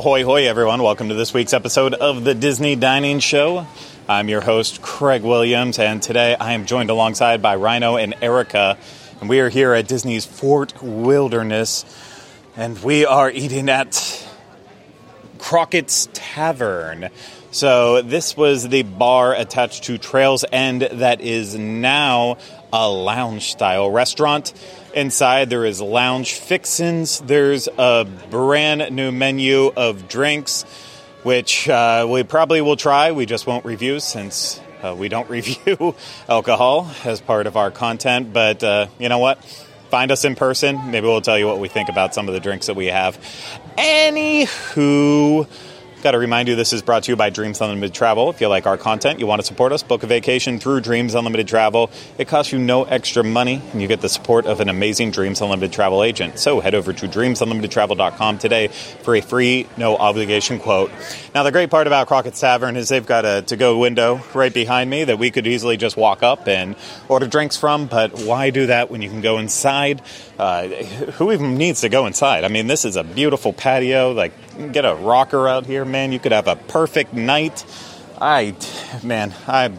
Ahoy, hoy, everyone. Welcome to this week's episode of the Disney Dining Show. I'm your host, Craig Williams, and today I am joined alongside by Rhino and Erica. And we are here at Disney's Fort Wilderness, and we are eating at Crockett's Tavern. So, this was the bar attached to Trails End that is now a lounge style restaurant. Inside, there is lounge fixins. There's a brand new menu of drinks, which uh, we probably will try. We just won't review since uh, we don't review alcohol as part of our content. But uh, you know what? Find us in person. Maybe we'll tell you what we think about some of the drinks that we have. Anywho. Got to remind you, this is brought to you by Dreams Unlimited Travel. If you like our content, you want to support us, book a vacation through Dreams Unlimited Travel. It costs you no extra money, and you get the support of an amazing Dreams Unlimited Travel agent. So head over to dreamsunlimitedtravel.com today for a free, no obligation quote. Now, the great part about Crockett's Tavern is they've got a to go window right behind me that we could easily just walk up and order drinks from, but why do that when you can go inside? Uh, who even needs to go inside? I mean, this is a beautiful patio. Like, get a rocker out here, man. You could have a perfect night. I, man, I,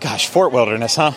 gosh, Fort Wilderness, huh?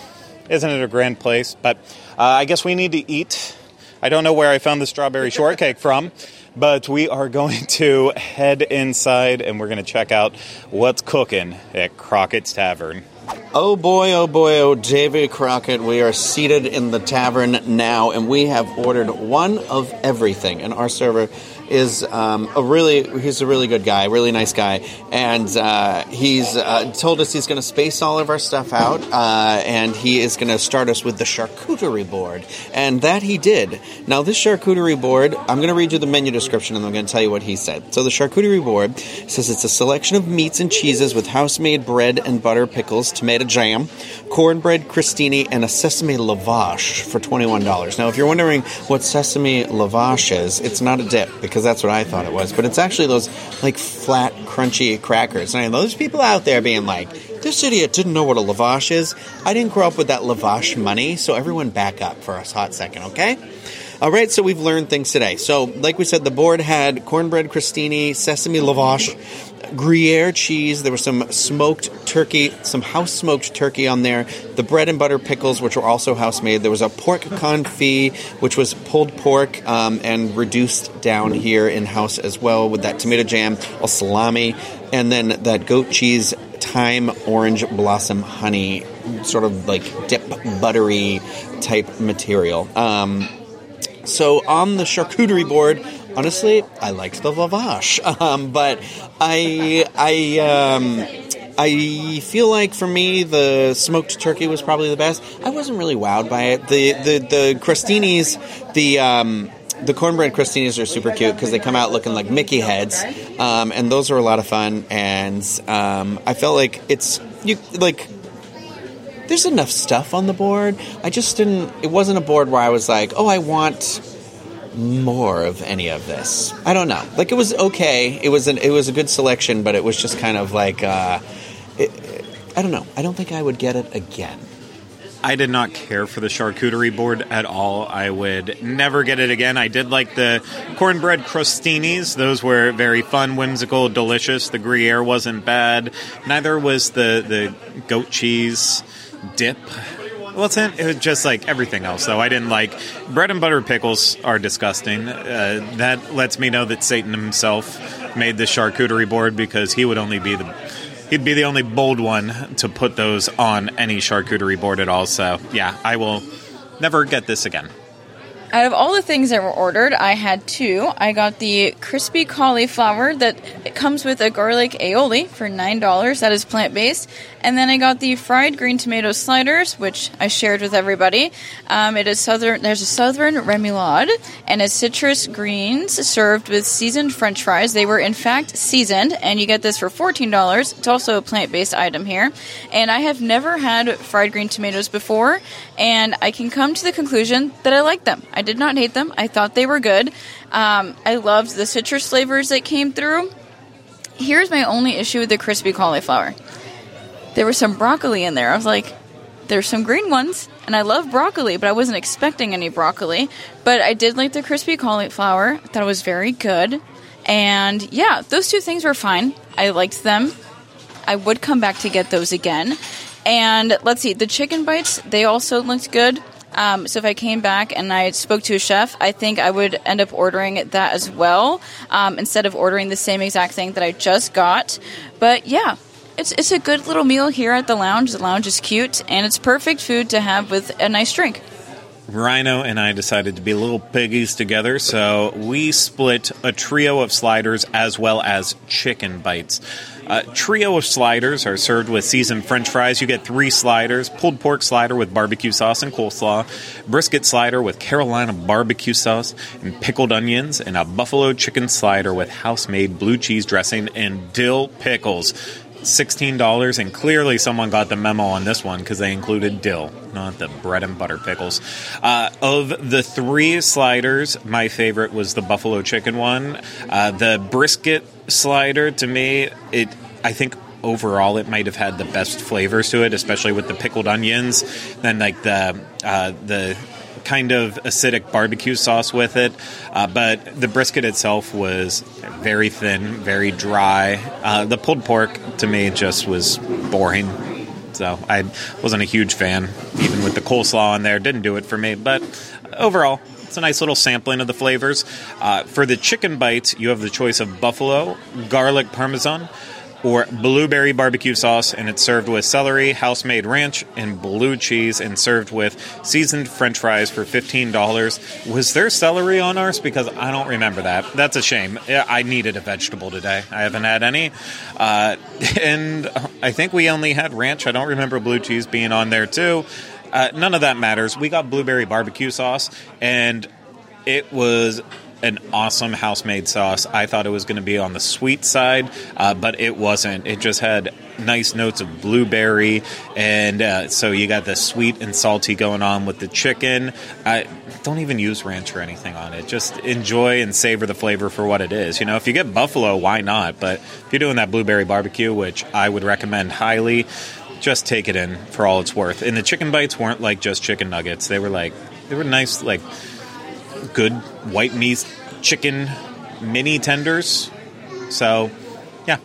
Isn't it a grand place? But uh, I guess we need to eat. I don't know where I found the strawberry shortcake from, but we are going to head inside and we're going to check out what's cooking at Crockett's Tavern. Oh boy, oh boy, oh Davy Crockett, we are seated in the tavern now and we have ordered one of everything. And our server is um, a really he's a really good guy, really nice guy, and uh, he's uh, told us he's going to space all of our stuff out, uh, and he is going to start us with the charcuterie board, and that he did. Now this charcuterie board, I'm going to read you the menu description, and I'm going to tell you what he said. So the charcuterie board says it's a selection of meats and cheeses with house-made bread and butter, pickles, tomato jam, cornbread crostini, and a sesame lavash for twenty-one dollars. Now, if you're wondering what sesame lavash is, it's not a dip because because that's what I thought it was. But it's actually those like flat, crunchy crackers. And those people out there being like, this idiot didn't know what a lavash is. I didn't grow up with that lavash money, so everyone back up for a hot second, okay? All right, so we've learned things today. So, like we said, the board had cornbread crostini, sesame lavash, Gruyere cheese. There was some smoked turkey, some house smoked turkey on there. The bread and butter pickles, which were also house made. There was a pork confit, which was pulled pork um, and reduced down here in house as well with that tomato jam, a salami, and then that goat cheese thyme orange blossom honey sort of like dip buttery type material um, so on the charcuterie board honestly, I liked the lavash, um, but I I um, I feel like for me the smoked turkey was probably the best. I wasn't really wowed by it. The the the crostinis, the um, the cornbread crostinis are super cute because they come out looking like Mickey heads, um, and those are a lot of fun. And um, I felt like it's you like there's enough stuff on the board. I just didn't. It wasn't a board where I was like, oh, I want more of any of this. I don't know. Like it was okay. It was an it was a good selection, but it was just kind of like uh, it, I don't know. I don't think I would get it again. I did not care for the charcuterie board at all. I would never get it again. I did like the cornbread crostinis. Those were very fun, whimsical, delicious. The Gruyere wasn't bad. Neither was the the goat cheese dip. Well, it's it was just like everything else, though. I didn't like bread and butter pickles are disgusting. Uh, that lets me know that Satan himself made the charcuterie board because he would only be the he'd be the only bold one to put those on any charcuterie board at all. So yeah, I will never get this again. Out of all the things that were ordered, I had two. I got the crispy cauliflower that comes with a garlic aioli for $9. That is plant based. And then I got the fried green tomato sliders, which I shared with everybody. Um, it is southern. There's a southern remoulade and a citrus greens served with seasoned French fries. They were in fact seasoned, and you get this for fourteen dollars. It's also a plant-based item here, and I have never had fried green tomatoes before, and I can come to the conclusion that I like them. Did not hate them. I thought they were good. Um, I loved the citrus flavors that came through. Here's my only issue with the crispy cauliflower there was some broccoli in there. I was like, there's some green ones, and I love broccoli, but I wasn't expecting any broccoli. But I did like the crispy cauliflower. I thought it was very good. And yeah, those two things were fine. I liked them. I would come back to get those again. And let's see, the chicken bites, they also looked good. Um, so if I came back and I spoke to a chef, I think I would end up ordering that as well um, instead of ordering the same exact thing that I just got. But yeah, it's it's a good little meal here at the lounge. The lounge is cute and it's perfect food to have with a nice drink. Rhino and I decided to be little piggies together, so we split a trio of sliders as well as chicken bites. Uh, trio of sliders are served with seasoned french fries. You get three sliders pulled pork slider with barbecue sauce and coleslaw, brisket slider with Carolina barbecue sauce and pickled onions, and a buffalo chicken slider with house made blue cheese dressing and dill pickles. $16 and clearly someone got the memo on this one because they included dill not the bread and butter pickles. Uh, of the three sliders my favorite was the buffalo chicken one. Uh, the brisket slider to me it i think overall it might have had the best flavors to it especially with the pickled onions then like the uh, the kind of acidic barbecue sauce with it. Uh, but the brisket itself was very thin, very dry. Uh, the pulled pork to me just was boring. So I wasn't a huge fan, even with the coleslaw in there. Didn't do it for me. But overall, it's a nice little sampling of the flavors. Uh, for the chicken bites, you have the choice of buffalo, garlic parmesan, or blueberry barbecue sauce, and it's served with celery, house made ranch, and blue cheese, and served with seasoned french fries for $15. Was there celery on ours? Because I don't remember that. That's a shame. I needed a vegetable today. I haven't had any. Uh, and I think we only had ranch. I don't remember blue cheese being on there, too. Uh, none of that matters. We got blueberry barbecue sauce, and it was an awesome house made sauce. I thought it was going to be on the sweet side, uh, but it wasn't. It just had nice notes of blueberry, and uh, so you got the sweet and salty going on with the chicken. I don't even use ranch or anything on it. Just enjoy and savor the flavor for what it is. You know, if you get buffalo, why not? But if you're doing that blueberry barbecue, which I would recommend highly, just take it in for all it's worth. And the chicken bites weren't like just chicken nuggets; they were like they were nice, like good white meat chicken mini tenders. So, yeah,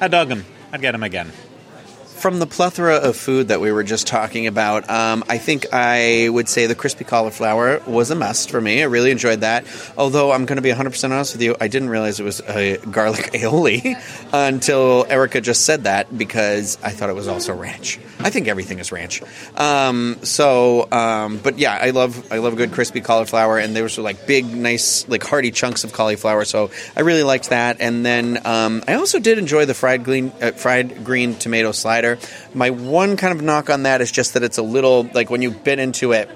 I dug them. I'd get them again from the plethora of food that we were just talking about, um, I think I would say the crispy cauliflower was a must for me. I really enjoyed that. Although I'm going to be 100% honest with you, I didn't realize it was a garlic aioli until Erica just said that because I thought it was also ranch. I think everything is ranch. Um, so, um, but yeah, I love I love good crispy cauliflower, and there was like big, nice, like hearty chunks of cauliflower. So I really liked that. And then um, I also did enjoy the fried green uh, fried green tomato slider. My one kind of knock on that is just that it's a little like when you bit into it,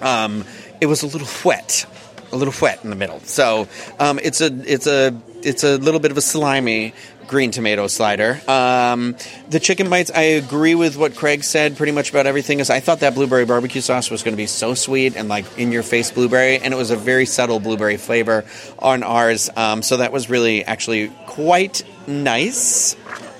um, it was a little wet, a little wet in the middle. So um, it's a it's a it's a little bit of a slimy green tomato slider. Um, the chicken bites, I agree with what Craig said pretty much about everything. Is I thought that blueberry barbecue sauce was going to be so sweet and like in your face blueberry, and it was a very subtle blueberry flavor on ours. Um, so that was really actually quite nice.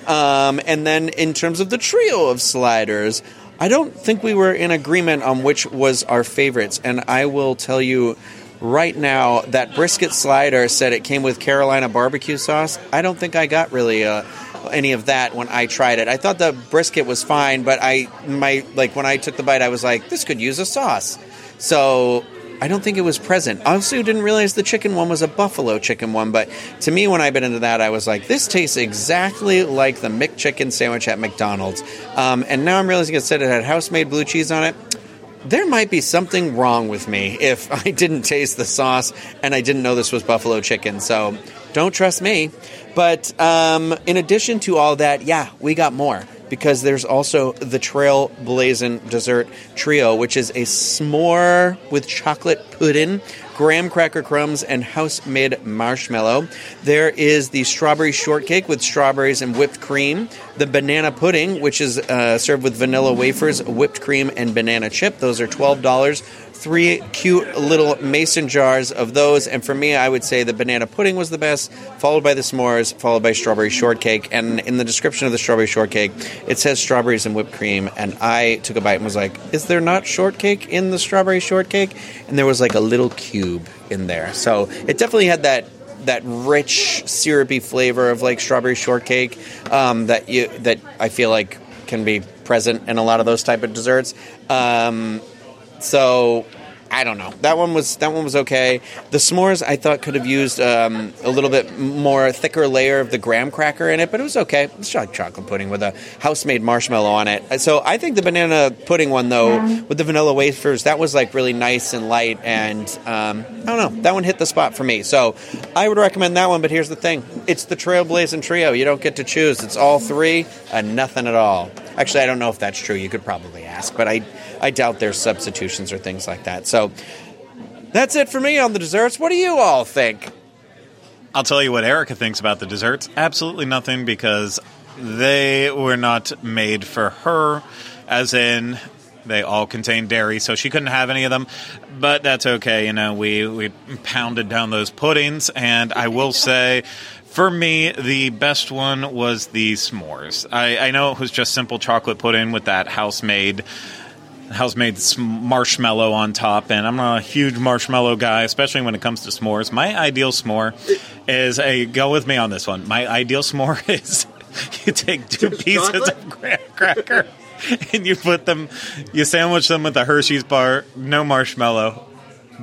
Um, and then in terms of the trio of sliders, I don't think we were in agreement on which was our favorites. And I will tell you right now that brisket slider said it came with Carolina barbecue sauce. I don't think I got really uh, any of that when I tried it. I thought the brisket was fine, but I my like when I took the bite, I was like, this could use a sauce. So I don't think it was present. I also didn't realize the chicken one was a buffalo chicken one, but to me, when I bit into that, I was like, this tastes exactly like the McChicken sandwich at McDonald's. Um, and now I'm realizing it said it had house made blue cheese on it. There might be something wrong with me if I didn't taste the sauce and I didn't know this was buffalo chicken. So don't trust me. But um, in addition to all that, yeah, we got more because there's also the Trail Trailblazing Dessert Trio, which is a s'more with chocolate pudding, graham cracker crumbs, and house made marshmallow. There is the strawberry shortcake with strawberries and whipped cream, the banana pudding, which is uh, served with vanilla wafers, whipped cream, and banana chip. Those are $12 three cute little mason jars of those. And for me, I would say the banana pudding was the best, followed by the s'mores, followed by strawberry shortcake. And in the description of the strawberry shortcake, it says strawberries and whipped cream. And I took a bite and was like, is there not shortcake in the strawberry shortcake? And there was like a little cube in there. So it definitely had that that rich syrupy flavor of like strawberry shortcake um, that you that I feel like can be present in a lot of those type of desserts. Um, so I don't know. That one was that one was okay. The s'mores I thought could have used um, a little bit more thicker layer of the graham cracker in it, but it was okay. It's like chocolate pudding with a house made marshmallow on it. So I think the banana pudding one though, with the vanilla wafers, that was like really nice and light, and um, I don't know. That one hit the spot for me. So I would recommend that one. But here's the thing: it's the Trailblazing Trio. You don't get to choose. It's all three and nothing at all. Actually, I don't know if that's true. You could probably ask, but I I doubt there's substitutions or things like that. So that's it for me on the desserts. What do you all think? I'll tell you what Erica thinks about the desserts. Absolutely nothing because they were not made for her, as in they all contain dairy, so she couldn't have any of them. But that's okay. You know, we, we pounded down those puddings, and I will say. For me, the best one was the s'mores. I, I know it was just simple chocolate pudding with that house made house made marshmallow on top, and I'm not a huge marshmallow guy, especially when it comes to s'mores. My ideal s'more is a go with me on this one. My ideal s'more is you take two pieces chocolate? of graham cracker and you put them, you sandwich them with a Hershey's bar, no marshmallow.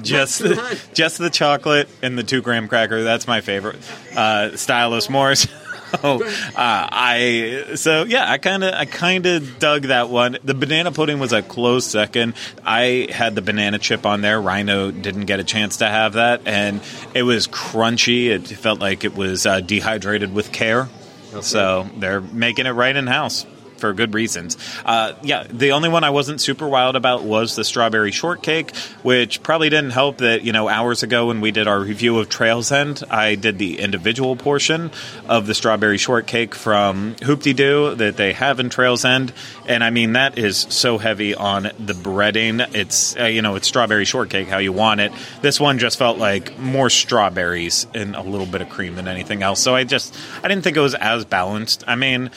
Just, just the chocolate and the two graham cracker. That's my favorite uh, style of s'mores. so uh, I so yeah, I kind of I kind of dug that one. The banana pudding was a close second. I had the banana chip on there. Rhino didn't get a chance to have that, and it was crunchy. It felt like it was uh, dehydrated with care. Okay. So they're making it right in house for good reasons. Uh, yeah, the only one I wasn't super wild about was the strawberry shortcake, which probably didn't help that, you know, hours ago when we did our review of Trails End, I did the individual portion of the strawberry shortcake from Hoop-Dee-Doo that they have in Trails End. And I mean, that is so heavy on the breading. It's, uh, you know, it's strawberry shortcake how you want it. This one just felt like more strawberries and a little bit of cream than anything else. So I just, I didn't think it was as balanced. I mean,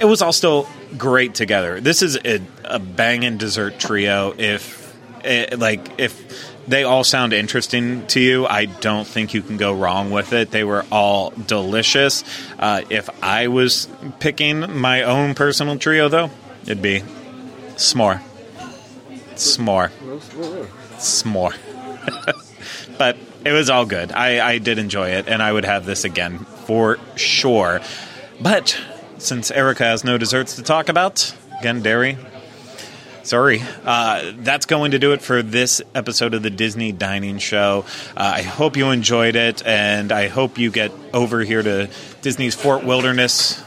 it was all still great together. This is a, a banging dessert trio. If it, eh, like if they all sound interesting to you, I don't think you can go wrong with it. They were all delicious. Uh, if I was picking my own personal trio, though, it'd be s'more, s'more, s'more. but it was all good. I, I did enjoy it, and I would have this again for sure. But since Erica has no desserts to talk about, again, dairy. Sorry. Uh, that's going to do it for this episode of the Disney Dining Show. Uh, I hope you enjoyed it, and I hope you get over here to Disney's Fort Wilderness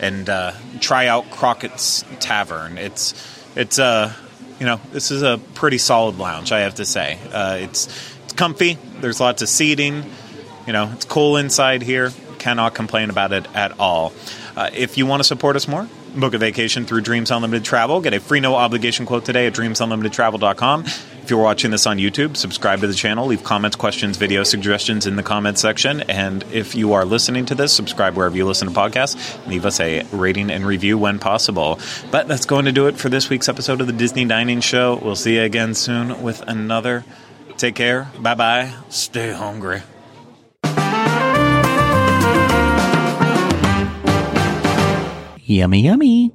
and uh, try out Crockett's Tavern. It's it's uh you know this is a pretty solid lounge, I have to say. Uh, it's it's comfy. There's lots of seating. You know, it's cool inside here. Cannot complain about it at all. Uh, if you want to support us more, book a vacation through Dreams Unlimited Travel. Get a free no obligation quote today at dreamsunlimitedtravel.com. If you're watching this on YouTube, subscribe to the channel, leave comments, questions, video suggestions in the comments section. And if you are listening to this, subscribe wherever you listen to podcasts. Leave us a rating and review when possible. But that's going to do it for this week's episode of the Disney Dining Show. We'll see you again soon with another. Take care. Bye bye. Stay hungry. Yummy, yummy.